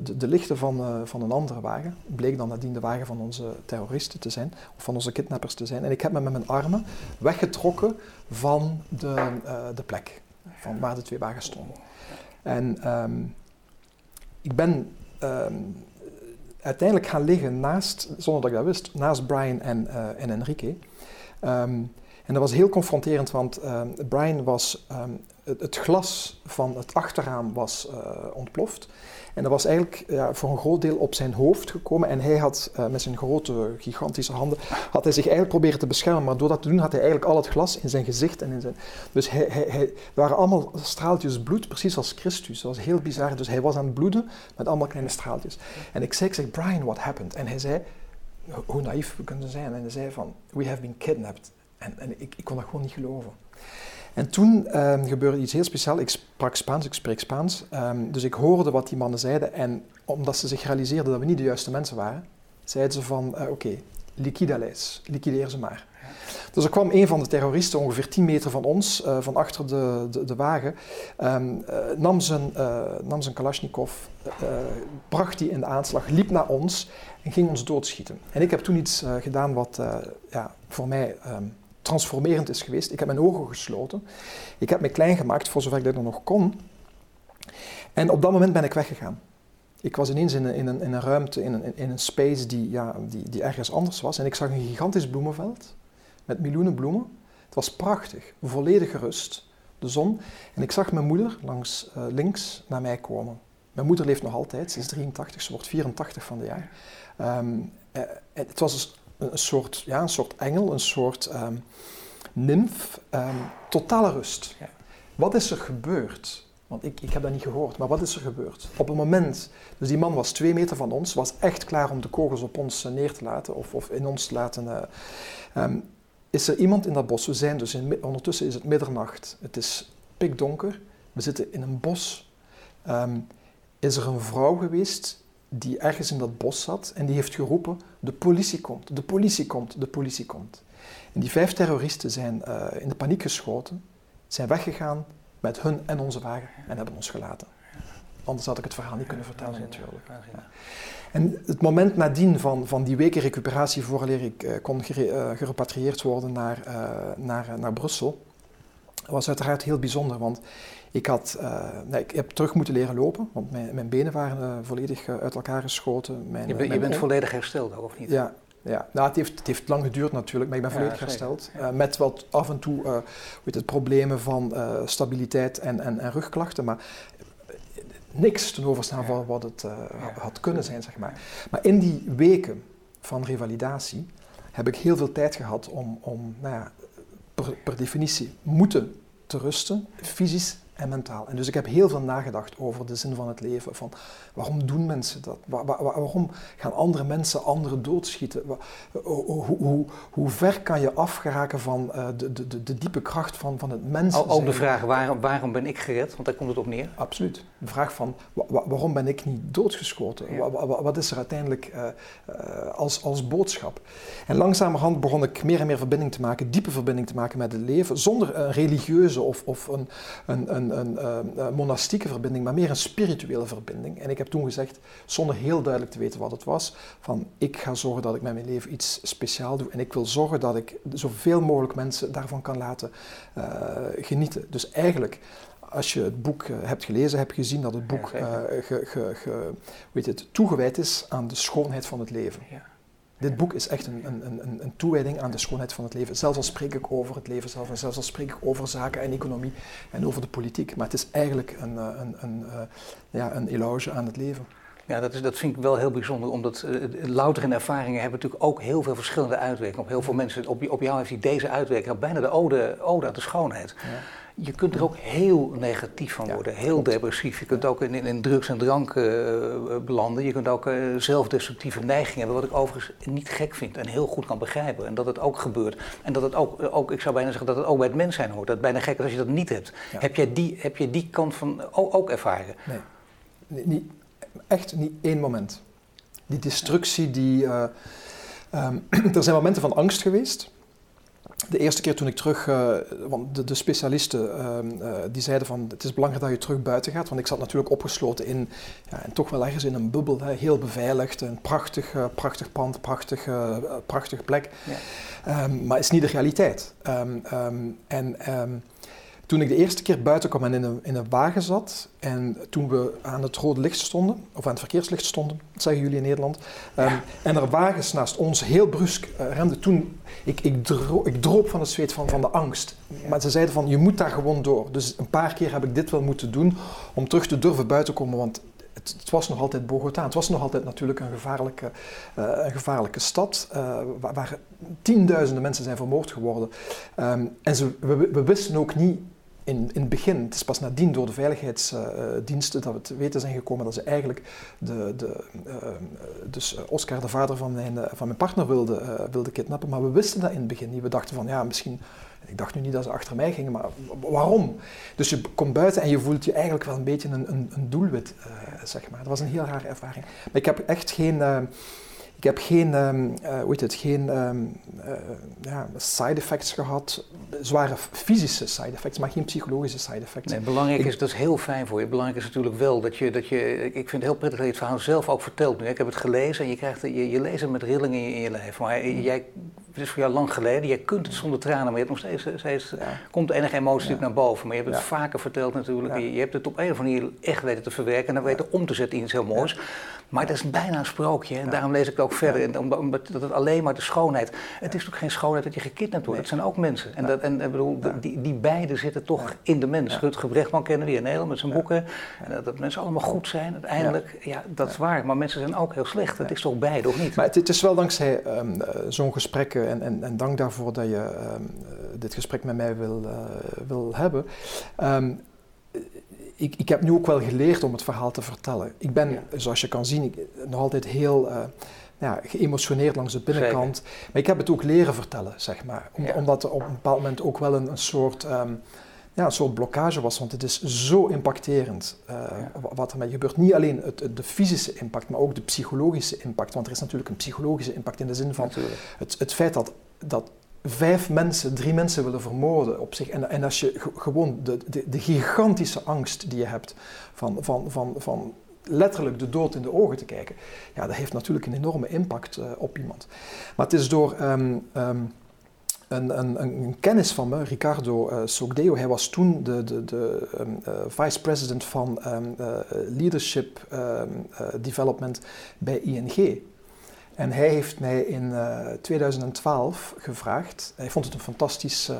de, de lichten van, uh, van een andere wagen. Bleek dan nadien de wagen van onze terroristen te zijn, of van onze kidnappers te zijn. En ik heb me met mijn armen weggetrokken van de, de plek van waar de twee wagens stonden. En um, ik ben um, uiteindelijk gaan liggen naast, zonder dat ik dat wist, naast Brian en, uh, en Enrique. Um, en dat was heel confronterend, want uh, Brian was, um, het, het, glas van het achterraam was uh, ontploft. En dat was eigenlijk ja, voor een groot deel op zijn hoofd gekomen. En hij had uh, met zijn grote, gigantische handen, had hij zich eigenlijk proberen te beschermen. Maar door dat te doen had hij eigenlijk al het glas in zijn gezicht en in zijn... Dus hij, hij, hij, waren allemaal straaltjes bloed, precies als Christus. Dat was heel bizar. Dus hij was aan het bloeden met allemaal kleine straaltjes. En ik zei, ik zeg, Brian, what happened? En hij zei, hoe naïef we kunnen zijn. En hij zei van, we have been kidnapped. En, en ik, ik kon dat gewoon niet geloven. En toen um, gebeurde iets heel speciaals. Ik sprak Spaans, ik spreek Spaans. Um, dus ik hoorde wat die mannen zeiden. En omdat ze zich realiseerden dat we niet de juiste mensen waren, zeiden ze van, uh, oké, okay, liquidales, liquideer ze maar. Dus er kwam een van de terroristen, ongeveer 10 meter van ons, uh, van achter de, de, de wagen, um, uh, nam, zijn, nam zijn Kalashnikov, bracht die in de aanslag, liep naar ons en ging ons doodschieten. En ik heb toen iets gedaan wat ja, voor mij transformerend is geweest. Ik heb mijn ogen gesloten. Ik heb me klein gemaakt voor zover ik dat nog kon. En op dat moment ben ik weggegaan. Ik was ineens in een, in een, in een ruimte, in een, in een space die, ja, die, die ergens anders was. En ik zag een gigantisch bloemenveld met miljoenen bloemen. Het was prachtig, volledig gerust, de zon. En ik zag mijn moeder langs uh, links naar mij komen. Mijn moeder leeft nog altijd, ze is 83, ze wordt 84 van de jaar. Um, uh, het was dus een soort, ja, een soort engel, een soort um, nymf, um, totale rust. Ja. Wat is er gebeurd? Want ik, ik heb dat niet gehoord, maar wat is er gebeurd? Op een moment, dus die man was twee meter van ons, was echt klaar om de kogels op ons uh, neer te laten of, of in ons te laten. Uh, um, is er iemand in dat bos? We zijn dus in, ondertussen is het middernacht. Het is pikdonker. We zitten in een bos. Um, is er een vrouw geweest die ergens in dat bos zat en die heeft geroepen: De politie komt, de politie komt, de politie komt. En die vijf terroristen zijn uh, in de paniek geschoten, zijn weggegaan met hun en onze wagen en hebben ons gelaten. Anders had ik het verhaal niet kunnen vertellen, natuurlijk. Ja. En het moment nadien van, van die weken recuperatie, vooraleer ik uh, kon gere, uh, gerepatrieerd worden naar, naar, naar Brussel, was uiteraard heel bijzonder. Want ik, had, uh, nee, ik heb terug moeten leren lopen, want mijn, mijn benen waren uh, volledig uh, uit elkaar geschoten. Mijn, je, ben, je bent volledig hersteld, of niet? Ja, ja. Nou, het, heeft, het heeft lang geduurd natuurlijk, maar ik ben volledig ja, hersteld. Ja. met wat af en toe weet het, problemen van stabiliteit en, en, en rugklachten, maar niks ten overstaan van wat het had kunnen zijn, zeg maar. Maar in die weken van revalidatie heb ik heel veel tijd gehad om, om nou ja, per, per definitie moeten te rusten, fysisch en mentaal. En dus ik heb heel veel nagedacht over de zin van het leven. Van waarom doen mensen dat? waarom gaan andere mensen anderen doodschieten? hoe, hoe, hoe, ver kan je afgeraken van uh, de, de, de, diepe kracht van, van het mens? Ook de vraag waarom, waarom ben ik gered? Want daar komt het op neer. Absoluut. De vraag van waarom ben ik niet doodgeschoten? Wat is er uiteindelijk uh, uh, als, als boodschap? En langzamerhand begon ik meer en meer verbinding te maken, diepe verbinding te maken met het leven, zonder een religieuze of, of een, een, een, een, een monastieke verbinding, maar meer een spirituele verbinding. En ik heb toen gezegd, zonder heel duidelijk te weten wat het was, van ik ga zorgen dat ik met mijn leven iets speciaal doe en ik wil zorgen dat ik zoveel mogelijk mensen daarvan kan laten uh, genieten. Dus eigenlijk als je het boek uh, hebt gelezen, heb je gezien dat het boek ja, uh, ge, ge, ge, weet het, toegewijd is aan de schoonheid van het leven. Ja. Dit boek is echt een, een, een, een, toewijding aan de schoonheid van het leven. Zelfs al spreek ik over het leven zelf en zelfs al spreek ik over zaken en economie en over de politiek. Maar het is eigenlijk een, een, een, ja, een eloge aan het leven. Ja, dat, is, dat vind ik wel heel bijzonder, omdat uh, louter en ervaringen hebben natuurlijk ook heel veel verschillende uitwerkingen op heel veel mensen. Op, op jou heeft hij deze uitwerking, bijna de ode, ode aan de schoonheid. Ja. Je kunt er ook heel negatief van worden, heel depressief. Je kunt ook in, in, drugs en drank uh, belanden. Je kunt ook uh, zelfdestructieve neigingen hebben, wat ik overigens niet gek vind en heel goed kan begrijpen. En dat het ook gebeurt. En dat het ook, ook ik zou bijna zeggen dat het ook bij het mens zijn hoort. Dat het bijna gek is als je dat niet hebt. Heb, jij die, heb je die kant van ook, ook ervaren? Nee. niet, echt niet één moment. Die destructie, die. Uh, um, er zijn momenten van angst geweest. De eerste keer toen ik terug, uh, want de, de specialisten uh, die zeiden van het is belangrijk dat je terug buiten gaat, want ik zat natuurlijk opgesloten in, ja, en toch wel ergens in een bubbel, hè, heel beveiligd, een prachtig, prachtig pand, prachtig, prachtige plek, ja. um, maar het is niet de realiteit. Um, en toen ik de eerste keer buiten kwam en in een, in een wagen zat, en toen we aan het rode licht stonden, of aan het verkeerslicht stonden, zeggen jullie in Nederland, um, en er wagens naast ons heel brusk uh, remden, toen, ik, ik, dro ik droop van het zweet van, van de angst. Maar ze zeiden van, je moet daar gewoon door. Dus een paar keer heb ik dit wel moeten doen om terug te durven buiten te komen, want het, het, was nog altijd Bogota. Het was nog altijd natuurlijk een gevaarlijke, uh, een gevaarlijke stad uh, waar, waar, tienduizenden mensen zijn vermoord geworden. Um, en ze, we, we, wisten ook niet in, in het begin, het is pas nadien door de veiligheidsdiensten dat we te weten zijn gekomen dat ze eigenlijk de, de, uh, dus Oscar, de vader van mijn, van mijn partner, wilde, uh, wilde kidnappen. Maar we wisten dat in het begin niet. We dachten van ja, misschien. Ik dacht nu niet dat ze achter mij gingen, maar waarom? Dus je komt buiten en je voelt je eigenlijk wel een beetje een, een, een doelwit, zeg maar. Dat was een heel rare ervaring. Maar ik heb echt geen ik heb geen, um, uh, hoe heet het, geen um, uh, ja, side effects gehad, zware fysische side effects, maar geen psychologische side effects. Nee, belangrijk is, dat is heel fijn voor je. Belangrijk is natuurlijk wel dat je, dat je ik vind het heel prettig dat je het verhaal zelf ook vertelt nu. Ik heb het gelezen en je, krijgt, je, je leest het met rillingen in je, in je lijf. Maar mm. jij, het is voor jou lang geleden, jij kunt het zonder tranen, maar je hebt nog steeds, steeds ja. komt enige emotie ja. naar boven. Maar je hebt het vaker verteld natuurlijk. Je, je, hebt het op een of andere manier echt weten te verwerken en weten om te zetten in iets heel moois. Maar het is bijna een sprookje en daarom lees ik het ook verder. Omdat het alleen maar de schoonheid. Het is toch geen schoonheid dat je gekidnapt wordt. Het zijn ook mensen. En, dat, en bedoel, die, die beide zitten toch in de mens. Rutger Brechtman kennen we in Nederland met zijn boeken. En dat, mensen allemaal goed zijn uiteindelijk. Ja, dat is waar. Maar mensen zijn ook heel slecht. Het is toch beide, of niet? Maar het, het is wel dankzij um, zo'n gesprek en, en, en, dank daarvoor dat je um, dit gesprek met mij wil, uh, wil hebben. Um, ik, ik heb nu ook wel geleerd om het verhaal te vertellen. Ik ben, zoals je kan zien, ik, nog altijd heel uh, ja, geëmotioneerd langs de binnenkant. Zeker. Maar ik heb het ook leren vertellen, zeg maar. Om, ja. Omdat er op een bepaald moment ook wel een, een soort... Um, ja, een soort blokkage was, want het is zo impacterend uh, ja. wat ermee gebeurt. Niet alleen het, het, de fysische impact, maar ook de psychologische impact. Want er is natuurlijk een psychologische impact in de zin van het, het, feit dat, dat vijf mensen, drie mensen willen vermoorden op zich. En, en als je gewoon de, de, de, gigantische angst die je hebt van, van, van, van letterlijk de dood in de ogen te kijken, ja, dat heeft natuurlijk een enorme impact uh, op iemand. Maar het is door um, um, een, een, een, kennis van me, Ricardo uh, Sogdeo, hij was toen de, de, de um, uh, vice-president van Leadership Development bij ING. En hij heeft mij in 2012 gevraagd, hij vond het een fantastisch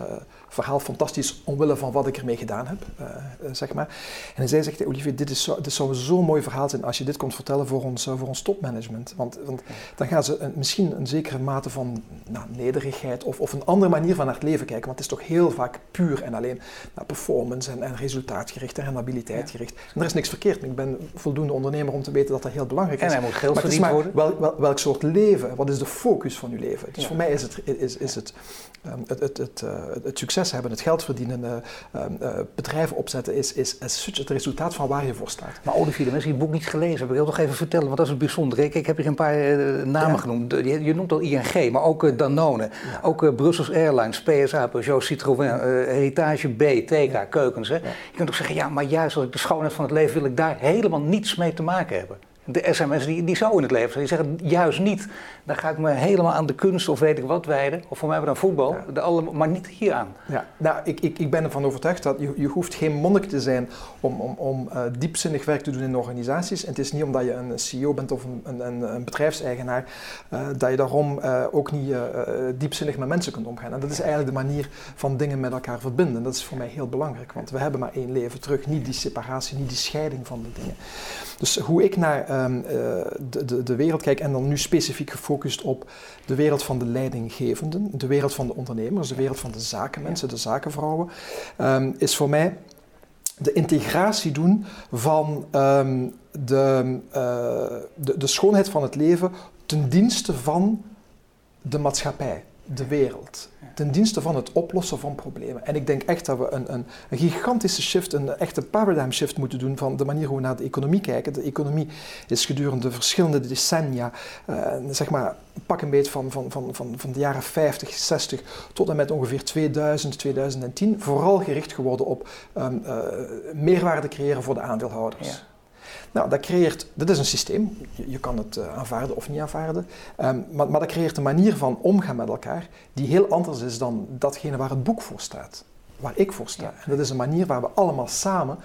verhaal fantastisch omwille van wat ik ermee gedaan heb, uh, zeg maar. En hij zei, Olivier, dit, is zo, dit zou zo'n mooi verhaal zijn als je dit kon vertellen voor ons, voor ons topmanagement. Want, want dan gaan ze een, misschien een zekere mate van nou, nederigheid of, of een andere manier van naar het leven kijken. Want het is toch heel vaak puur en alleen naar performance en, en resultaatgericht en rendabiliteit gericht. En er is niks verkeerd. Ik ben voldoende ondernemer om te weten dat dat heel belangrijk is. En hij moet geld verdiend worden. Wel, wel, welk soort leven, wat is de focus van uw leven? Dus voor mij is het, is, is het, um, het, het, het, uh, het succes hebben, het geld verdienen, uh, uh, bedrijven opzetten, is, is, is het resultaat van waar je voor staat. Maar Olivier, de mensen die het boek niet gelezen hebben, ik wil toch even vertellen, want dat is het bijzondere. Ik, ik heb hier een paar namen genoemd. Je, je, noemt al ING, maar ook Danone, ja. ook Brussels Airlines, PSA, Peugeot, Citroën, Heritage B, TK. Keukens. Hè. Je kunt ook zeggen, ja, maar juist als ik de schoonheid van het leven wil ik daar helemaal niets mee te maken hebben de sms die, die zo in het leven zijn. Die zeggen juist niet, dan ga ik me helemaal aan de kunst of weet ik wat wijden. Of voor mij hebben we dan voetbal, de alle, maar niet hier aan. Ja, nou, ik, ik, ik ben ervan overtuigd dat je, je hoeft geen monnik te zijn om, om, om uh, diepzinnig werk te doen in organisaties. En het is niet omdat je een CEO bent of een, een, een bedrijfseigenaar, uh, dat je daarom uh, ook niet diepzinnig met mensen kunt omgaan. En dat is eigenlijk de manier van dingen met elkaar verbinden. Dat is voor mij heel belangrijk, want we hebben maar één leven terug. Niet die separatie, niet die scheiding van de dingen. Dus hoe ik naar um, de, de, de, wereld kijk en dan nu specifiek gefocust op de wereld van de leidinggevenden, de wereld van de ondernemers, de wereld van de zakenmensen, de zakenvrouwen, um, is voor mij de integratie doen van um, de, uh, de, de schoonheid van het leven ten dienste van de maatschappij, de wereld ten dienste van het oplossen van problemen. En ik denk echt dat we een, een, een, gigantische shift, een echte paradigm shift moeten doen van de manier hoe we naar de economie kijken. De economie is gedurende verschillende decennia, uh, zeg maar, pak een beetje van, van, van, van, van de jaren 50, 60 tot en met ongeveer 2000, 2010, vooral gericht geworden op um, uh, meerwaarde creëren voor de aandeelhouders. Nou, dat creëert, dat is een systeem, je, je kan het uh, aanvaarden of niet aanvaarden, um, maar, maar dat creëert een manier van omgaan met elkaar die heel anders is dan datgene waar het boek voor staat, waar ik voor sta. En dat is een manier waar we allemaal samen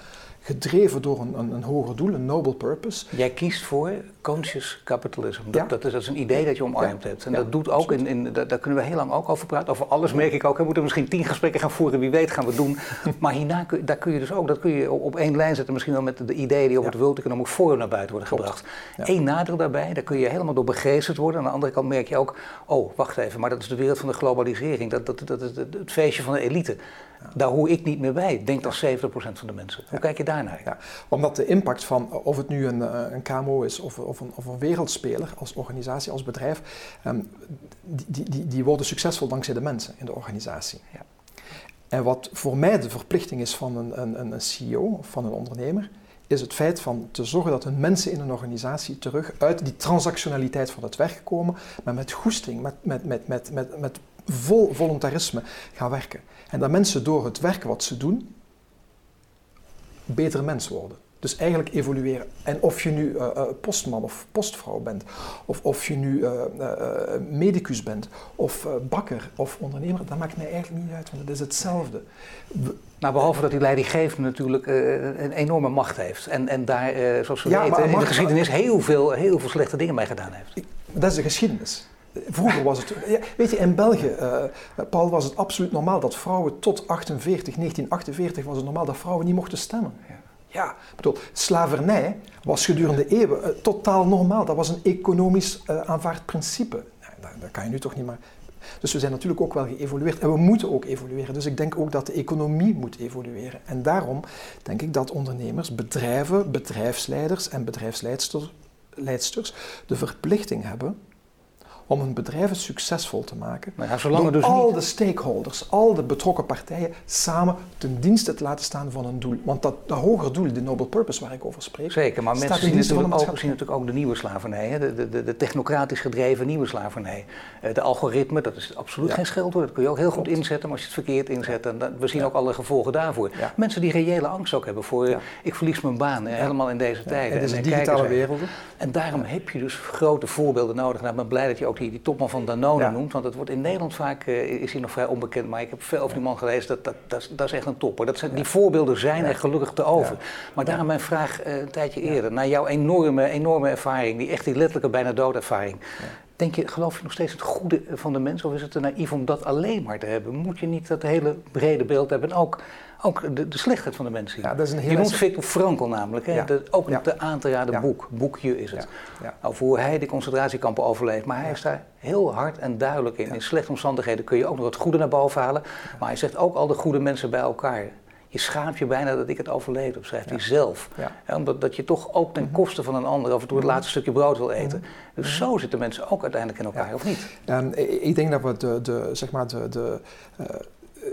gedreven door een, een, een, hoger doel, een noble purpose. Jij kiest voor conscious capitalism. Dat, ja. dat, is, dat is, een idee dat je omarmd ja. hebt. En ja, dat doet ook, in, in, daar kunnen we heel lang ook over praten. Over alles merk ik ook. We moeten misschien tien gesprekken gaan voeren, wie weet gaan we doen. maar hierna kun, daar kun je dus ook, dat kun je op één lijn zetten. Misschien wel met de ideeën die over het World Economic Forum naar buiten worden gebracht. Eén nadeel daarbij, daar kun je helemaal door begeesterd worden. Aan de andere kant merk je ook, oh wacht even, maar dat is de wereld van de globalisering. Dat, dat, dat, dat, het feestje van de elite. Daar hoor ik niet meer bij, denkt als 70% van de mensen. Hoe kijk je daarnaar? Ja, omdat de impact van, of het nu een, eh, een KMO is of, of, een, of een wereldspeler als organisatie, als bedrijf, um, die, die, die worden succesvol dankzij de mensen in de organisatie. Ja. En wat voor mij de verplichting is van een, een, een CEO of van een ondernemer, is het feit van te zorgen dat hun mensen in een organisatie terug uit die transactionaliteit van het werk komen, maar met goesting, met, met, met, met, met, met vol voluntarisme gaan werken. En dat mensen door het werk wat ze doen, betere mens worden. Dus eigenlijk evolueren. En of je nu uh, postman of postvrouw bent, of of je nu uh, medicus bent, of bakker of ondernemer, dat maakt mij eigenlijk niet uit, want het is hetzelfde. Nou, behalve dat die leidinggevende natuurlijk een enorme macht heeft. En, en daar, zoals we ja, weten, in de geschiedenis heel veel, heel veel slechte dingen mee gedaan heeft. Dat is de geschiedenis. Vroeger was het, weet je, in België, uh, Paul, was het absoluut normaal dat vrouwen tot 48, 1948 was het normaal dat vrouwen niet mochten stemmen. Ja, ja bedoel, slavernij was gedurende eeuwen uh, totaal normaal. Dat was een economisch uh, aanvaard principe. Nou, dat, dat, kan je nu toch niet meer. Dus we zijn natuurlijk ook wel geëvolueerd en we moeten ook evolueren. Dus ik denk ook dat de economie moet evolueren. En daarom denk ik dat ondernemers, bedrijven, bedrijfsleiders en bedrijfsleidsters de verplichting hebben om hun bedrijven succesvol te maken. Maar ja, zolang dus al de stakeholders, al de betrokken partijen samen ten dienste te laten staan van een doel. Want dat, dat hoger doel, de noble purpose waar ik over spreek. Zeker, maar mensen zien natuurlijk, ook, zien natuurlijk ook de nieuwe slavernij, hè? De, de, de, technocratisch gedreven nieuwe slavernij. Eh, de algoritme, dat is absoluut ja. geen scheldwoord. Dat kun je ook heel goed inzetten, maar als je het verkeerd inzet, dan, we zien ook alle gevolgen daarvoor. Mensen die reële angst ook hebben voor, ik verlies mijn baan, helemaal in deze tijden. En het is een digitale wereld. En daarom heb je dus grote voorbeelden nodig. Nou, ik ben blij dat je ook die, die topman van Danone ja. noemt. Want het wordt in Nederland vaak, uh, is hij nog vrij onbekend. Maar ik heb veel over die man gelezen, dat, dat, dat, dat is echt een topper. Dat zijn, Die voorbeelden zijn er gelukkig te over. Maar daarom mijn vraag uh, een tijdje eerder. Naar jouw enorme, enorme ervaring, die echt die letterlijke bijna doodervaring. Denk je, geloof je nog steeds het goede van de mens of is het te naïef om dat alleen maar te hebben? Moet je niet dat hele brede beeld hebben en ook, ook de, de slechtheid van de mensen? Ja, dat is een heel je noemt Viktor Frankl namelijk, hè? Ja. ook een te aan te raden boek, boekje is het. Over hoe hij de concentratiekampen overleeft. Maar hij is daar heel hard en duidelijk in. In slechte omstandigheden kun je ook nog het goede naar boven halen. Maar hij zegt ook al de goede mensen bij elkaar je schaamt je bijna dat ik het overleed, of schrijft hij zelf. Ja. omdat dat je toch ook ten mhm. koste van een ander af en toe het mhm. laatste stukje brood wil eten. Mhm. Dus zo zitten mensen ook uiteindelijk in elkaar, of niet? Um, ik denk dat we de, de, zeg maar de, de uh,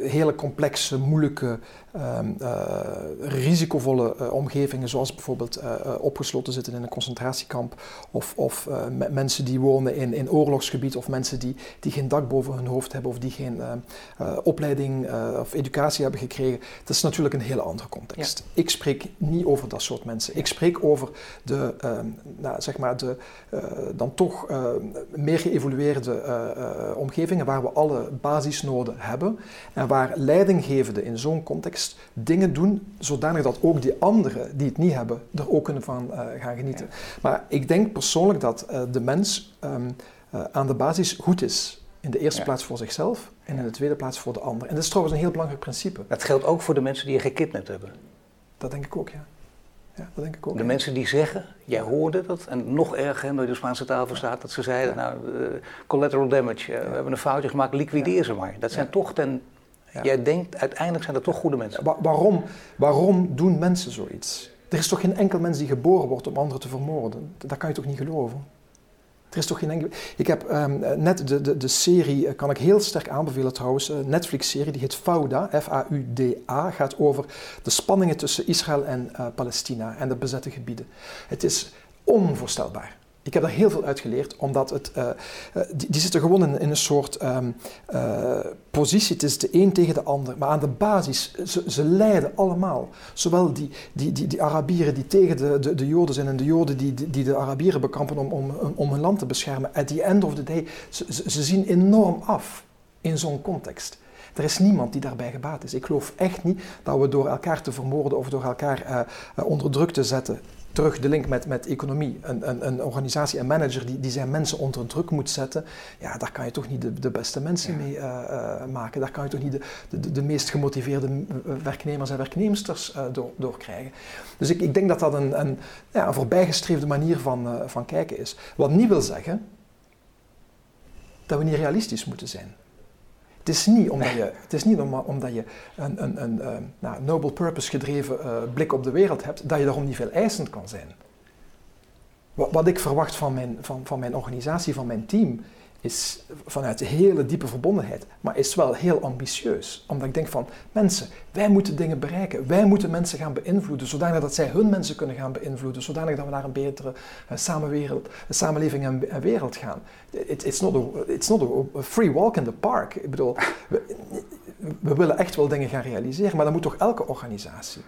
hele complexe, moeilijke Ehm, eh, risicovolle uh, omgevingen, zoals bijvoorbeeld uh, opgesloten zitten in een concentratiekamp, of, of mensen die wonen in, in oorlogsgebied, of mensen die, die geen dak boven hun hoofd hebben, of die geen opleiding of educatie hebben gekregen. Dat is natuurlijk een hele andere context. Ik spreek niet over dat soort mensen. Ik spreek over de, ehm, nou, zeg maar de dan toch meer geëvolueerde omgevingen waar we alle basisnoden hebben en waar leidinggevenden in zo'n context dingen doen zodanig dat ook die anderen die het niet hebben er ook kunnen van uh, gaan genieten. Maar ik denk persoonlijk dat uh, de mens um, uh, aan de basis goed is. In de eerste ja. plaats voor zichzelf en in de tweede plaats voor de ander. En dat is trouwens een heel belangrijk principe. Dat geldt ook voor de mensen die je gekidnapt hebben. Dat denk ik ook, ja. Ja, dat denk ik ook. De mensen die zeggen, jij hoorde dat, en nog erger, omdat je de Spaanse tafel staat, dat ze zeiden, nou, collateral damage, we hebben een foutje gemaakt, liquideer ze maar. Dat zijn toch ten Jij denkt, uiteindelijk zijn er toch goede mensen. waarom, waarom doen mensen zoiets? Er is toch geen enkel mens die geboren wordt om anderen te vermoorden? Dat kan je toch niet geloven? Er is toch geen enkel... Ik heb um, net de, de, de serie, eh, kan ik heel sterk aanbevelen trouwens, een Netflix-serie, die heet Fauda, F-A-U-D-A, gaat over de spanningen tussen Israël en uh, Palestina en de bezette gebieden. Het is onvoorstelbaar. Ik heb daar heel veel uit geleerd, omdat het, uh, die, die, zitten gewoon in, een soort um, uh, positie. Het is de een tegen de ander. Maar aan de basis, ze, ze lijden allemaal. Zowel die, die, die, die Arabieren die tegen de, de, de Joden zijn en de Joden die, die de Arabieren bekampen om, om, om hun land te beschermen. At the end of the day, ze, ze zien enorm af in zo'n context. Er is niemand die daarbij gebaat is. Ik geloof echt niet dat we door elkaar te vermoorden of door elkaar uh, onder druk te zetten terug de link met, met economie. Een, een, een organisatie, een manager die, die zijn mensen onder druk moet zetten, ja, daar kan je toch niet de, de beste mensen mee uh, uh, maken. Daar kan je toch niet de, de, de meest gemotiveerde werknemers en werknemsters uh, door, door krijgen. Dus ik, ik denk dat dat een, een, ja, een voorbijgestreefde manier van, van kijken is. Wat niet wil zeggen dat we niet realistisch moeten zijn. Het is niet omdat je, het is niet omdat je een, een, een, een nou, noble purpose gedreven uh, blik op de wereld hebt, dat je daarom niet veel eisend kan zijn. Wat, wat ik verwacht van mijn, van, van mijn organisatie, van mijn team, is vanuit een hele diepe verbondenheid, maar is wel heel ambitieus. Omdat ik denk van, mensen, wij moeten dingen bereiken. Wij moeten mensen gaan beïnvloeden, zodanig dat zij hun mensen kunnen gaan beïnvloeden, zodanig dat we naar een betere uh, samenleving en, wereld gaan. It, it's, not a, it's not a free walk in the park. Ik bedoel, we, we willen echt wel dingen gaan realiseren, maar dan moet toch elke organisatie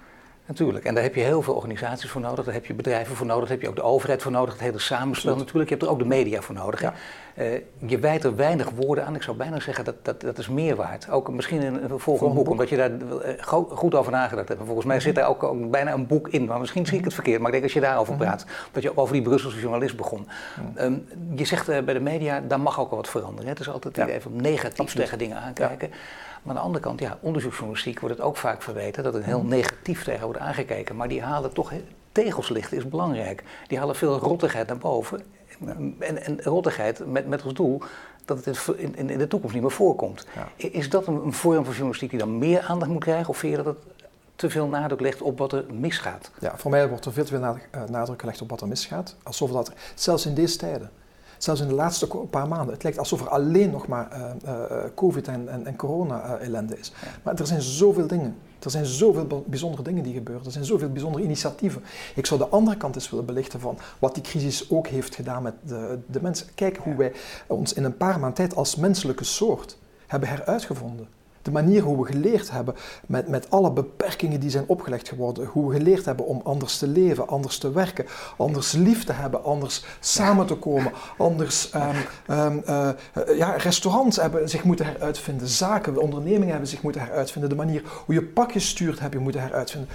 Natuurlijk, en daar heb je heel veel organisaties voor nodig, daar heb je bedrijven voor nodig, daar heb je ook de overheid voor nodig, het hele samenspel natuurlijk. Je hebt er ook de media voor nodig. Ja. Uh, je wijt er weinig woorden aan, ik zou bijna zeggen dat dat, dat is meer waard. Ook misschien in een volgend boek, omdat je daar uh, goed over nagedacht hebt. Volgens mij zit daar ook, ook, bijna een boek in, maar misschien zie ik het verkeerd. Maar ik denk als je daarover mhm. praat, dat je ook over die Brusselse journalist begon. Um, je zegt uh, bij de media, daar mag ook wel wat veranderen. Hè? Het is altijd ja. even negatief Absoluut. tegen dingen aankijken. Maar aan de andere kant, ja, onderzoeksjournalistiek wordt het ook vaak verweten dat er heel mhm. negatief tegen wordt aangekeken. Maar die halen toch, tegels lichten is belangrijk. Die halen veel rottigheid naar boven. En, en rottigheid met, met als doel dat het in, in, in de toekomst niet meer voorkomt. Is dat een, een, vorm van journalistiek die dan meer aandacht moet krijgen? Of vind je dat het te veel nadruk legt op wat er misgaat? Ja, voor mij wordt er veel te veel eh, nadruk gelegd op wat er misgaat. Alsof dat, zelfs in deze tijden, zelfs in de laatste paar maanden. Het lijkt alsof er alleen nog maar uh, uh, COVID en, en, en corona-ellende is. Maar er zijn zoveel dingen. Er zijn zoveel bijzondere dingen die gebeuren. Er zijn zoveel bijzondere initiatieven. Ik zou de andere kant eens willen belichten van wat die crisis ook heeft gedaan met de, de mensen. Kijk hoe wij ons in een paar maanden tijd als menselijke soort hebben heruitgevonden. De manier hoe we geleerd hebben, met, met alle beperkingen die zijn opgelegd geworden, hoe we geleerd hebben om anders te leven, anders te werken, anders lief te hebben, anders samen te komen, anders um, um, uh, ja, restaurants hebben zich moeten heruitvinden, zaken, ondernemingen hebben zich moeten heruitvinden, de manier hoe je pakjes stuurt heb je moeten heruitvinden.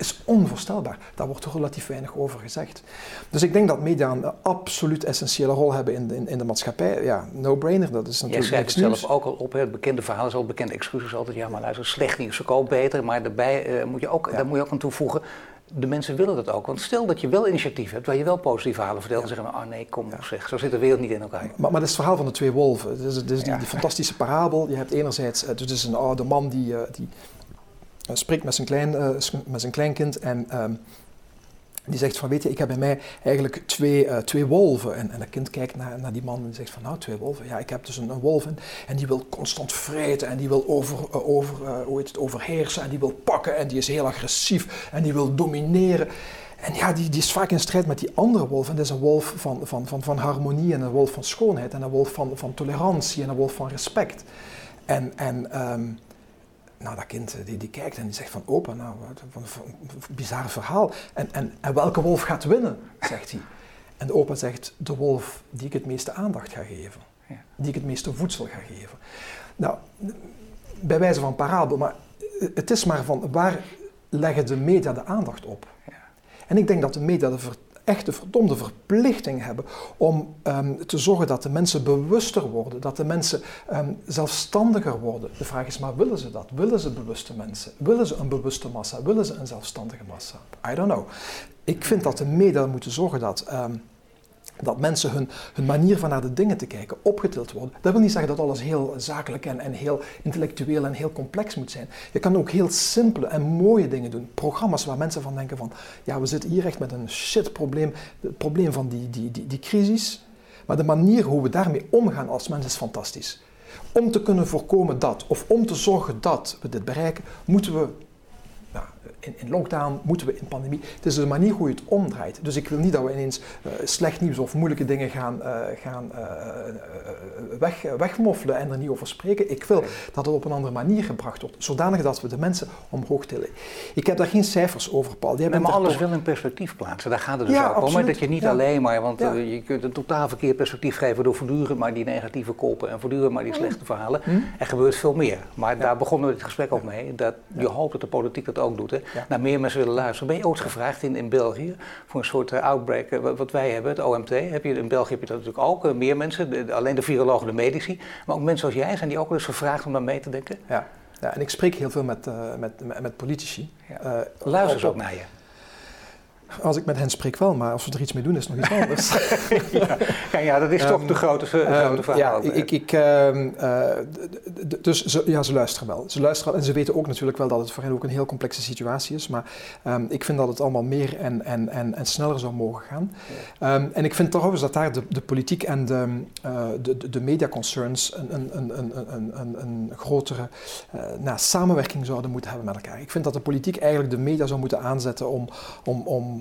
Is onvoorstelbaar. Daar wordt er relatief weinig over gezegd. Dus ik denk dat media een absoluut essentiële rol hebben in de, in, in de maatschappij. Ja, no-brainer, dat is natuurlijk Jij schrijft het zelf ook al op, het bekende verhaal is al bekende excuses altijd. Ja, maar luister, slecht nieuws verkoopt beter, maar daarbij uh, moet je ook, daar moet je ook aan toevoegen de mensen willen dat ook. Want stel dat je wel initiatief hebt waar je wel positieve verhalen vertelt, dan zeggen oh nee, kom ja. zeg, zo zit de wereld niet in elkaar. Maar, maar dat is het verhaal van de twee wolven. Dus, dus die, die, fantastische parabel. Je hebt enerzijds, het is een oude man die, die spreekt met zijn, klein, met zijn kleinkind en um, die zegt van, weet je, ik heb bij mij eigenlijk twee, uh, twee wolven. En, en dat kind kijkt naar, naar die man en zegt van, nou, twee wolven. Ja, ik heb dus een, een wolf en, en, die wil constant vreten en die wil over, over, hoe heet het, overheersen en die wil pakken en die is heel agressief en die wil domineren. En ja, die, die is vaak in strijd met die andere wolf. En dat is een wolf van, van, van, van harmonie en een wolf van schoonheid en een wolf van, van tolerantie en een wolf van respect. En, en um, nou, dat kind die, die kijkt en die zegt van opa, nou, wat een, bizar verhaal. En, en, en welke wolf gaat winnen, zegt hij. En de opa zegt, de wolf die ik het meeste aandacht ga geven. Ja. Die ik het meeste voedsel ga geven. Nou, bij wijze van parabel, maar het is maar van waar leggen de media de aandacht op? Ja. En ik denk dat de media de echt de verdomde verplichting hebben om um, te zorgen dat de mensen bewuster worden, dat de mensen um, zelfstandiger worden. De vraag is maar, willen ze dat? Willen ze bewuste mensen? Willen ze een bewuste massa? Willen ze een zelfstandige massa? I don't know. Ik vind dat de media moeten zorgen dat... Um, dat mensen hun, hun manier van naar de dingen te kijken opgetild worden. Dat wil niet zeggen dat alles heel zakelijk en, en heel intellectueel en heel complex moet zijn. Je kan ook heel simpele en mooie dingen doen. Programma's waar mensen van denken van, ja, we zitten hier echt met een shit probleem. Het probleem van die, die, die, die crisis. Maar de manier hoe we daarmee omgaan als mens is fantastisch. Om te kunnen voorkomen dat, of om te zorgen dat we dit bereiken, moeten we in, in, lockdown, moeten we in pandemie. Het is de manier hoe je het omdraait. Dus ik wil niet dat we ineens uh, slecht nieuws of moeilijke dingen gaan, uh, gaan uh, weg, wegmoffelen en er niet over spreken. Ik wil dat het op een andere manier gebracht wordt, zodanig dat we de mensen omhoog tillen. Ik heb daar geen cijfers over, Paul. Nee, maar alles toch... wil in perspectief plaatsen. Daar gaat het dus ja, ook om. Dat je niet ja. alleen maar, want ja. je kunt een totaal verkeerd perspectief geven door voortdurend maar die negatieve koppen en voortdurend maar die slechte verhalen. Hm? Er gebeurt veel meer. Maar daar begonnen we het gesprek ook mee. Dat je hoopt dat de politiek dat ook doet. Hè? Ja. naar meer mensen willen luisteren. Ben je ooit gevraagd in, in België voor een soort uh, outbreak, uh, wat wij hebben, het OMT? Heb je, in België heb je dat natuurlijk ook, uh, meer mensen, de, alleen de virologen, de medici, maar ook mensen zoals jij, zijn die ook wel eens gevraagd om daar mee te denken? Ja, ja en ik spreek heel veel met, met, met, met, politici. Ja. Luisteren ze ook naar je? Als ik met hen spreek wel, maar als we er iets mee doen is nog iets anders. ja, ja, dat is toch um, de grote, grote vraag. Ja, ik, ik, uh, dus ze, ja, ze luisteren wel. Ze luisteren wel en ze weten ook natuurlijk wel dat het voor hen ook een heel complexe situatie is. Maar ik vind dat het allemaal meer en, en, en, en sneller zou mogen gaan. Ja. En ik vind trouwens dat daar de, de politiek en de, uh, de, de media concerns een, een, een, een, een, een grotere uh, nou, samenwerking zouden moeten hebben met elkaar. Ik vind dat de politiek eigenlijk de media zou moeten aanzetten om, om, om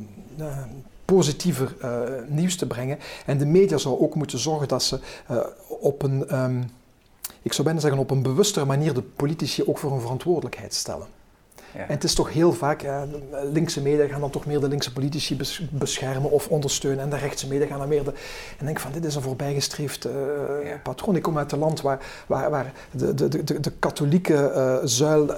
positiever uh, nieuws te brengen. En de media zou ook moeten zorgen dat ze uh, op een, um, ik zou bijna zeggen, op een bewustere manier de politici ook voor hun verantwoordelijkheid stellen. En het is toch heel vaak, uh, linkse media gaan dan toch meer de linkse politici beschermen of ondersteunen en de rechtse media gaan dan meer de... En denk van, dit is een voorbijgestreefd uh, patroon. Ik kom uit een land waar, waar, waar de, de, de, de katholieke uh, zuil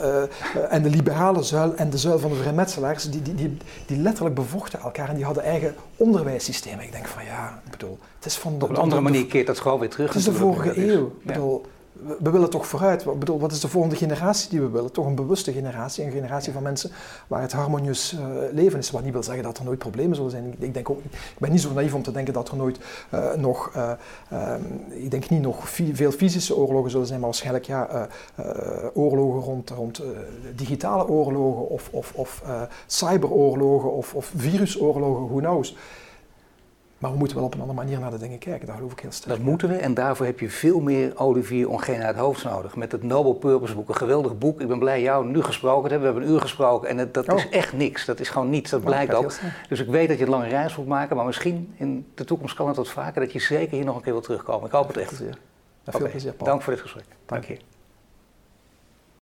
en de liberale zuil en de zuil van de vrijmetselaars, die, die, die, die letterlijk bevochten elkaar en die hadden eigen onderwijssystemen. Ik denk van, ja, ik bedoel, het is van... De, Op een andere manier keert dat gewoon weer terug. Het is de vorige eeuw. Ik bedoel, we willen toch vooruit. Ik bedoel, wat is de volgende generatie die we willen? Toch een bewuste generatie, een generatie van mensen waar het harmonieus uh, leven is. Wat niet wil zeggen dat er nooit problemen zullen zijn. Ik, denk ook, ik ben niet zo naïef om te denken dat er nooit uh, nog, uh, ik denk niet nog veel fysische oorlogen zullen zijn, maar waarschijnlijk ja, oorlogen rond, rond digitale oorlogen of, of, of cyberoorlogen of, of virusoorlogen, who knows. Maar we moeten wel op een andere manier naar de dingen kijken, daar geloof ik heel sterk. Dat moeten we en daarvoor heb je veel meer Olivier Ongena het hoofd nodig. Met het Nobel Purpose boek, een geweldig boek. Ik ben blij jou nu gesproken te hebben. We hebben een uur gesproken en het, dat oh. is echt niks. Dat is gewoon niets, dat blijkt ook. Dus ik weet dat je een lange reis moet maken, maar misschien in de toekomst kan het wat vaker dat je zeker hier nog een keer wil terugkomen. Ik hoop het echt. Veel plezier Paul. Dank voor dit gesprek. Dank je.